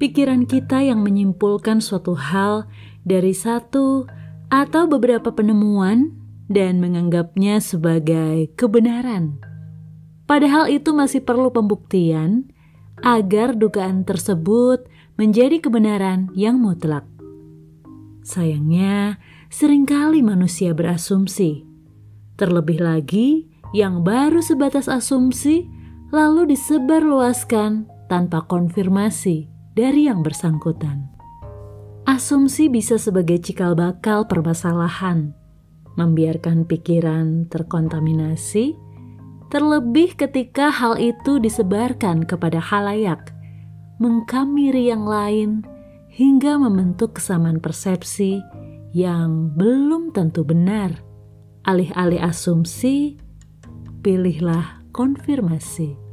pikiran kita yang menyimpulkan suatu hal dari satu atau beberapa penemuan dan menganggapnya sebagai kebenaran. Padahal itu masih perlu pembuktian agar dugaan tersebut menjadi kebenaran yang mutlak. Sayangnya, sering kali manusia berasumsi, terlebih lagi yang baru sebatas asumsi lalu disebarluaskan tanpa konfirmasi dari yang bersangkutan. Asumsi bisa sebagai cikal bakal permasalahan, membiarkan pikiran terkontaminasi, terlebih ketika hal itu disebarkan kepada halayak, mengkamiri yang lain hingga membentuk kesamaan persepsi yang belum tentu benar. Alih-alih asumsi, pilihlah konfirmasi.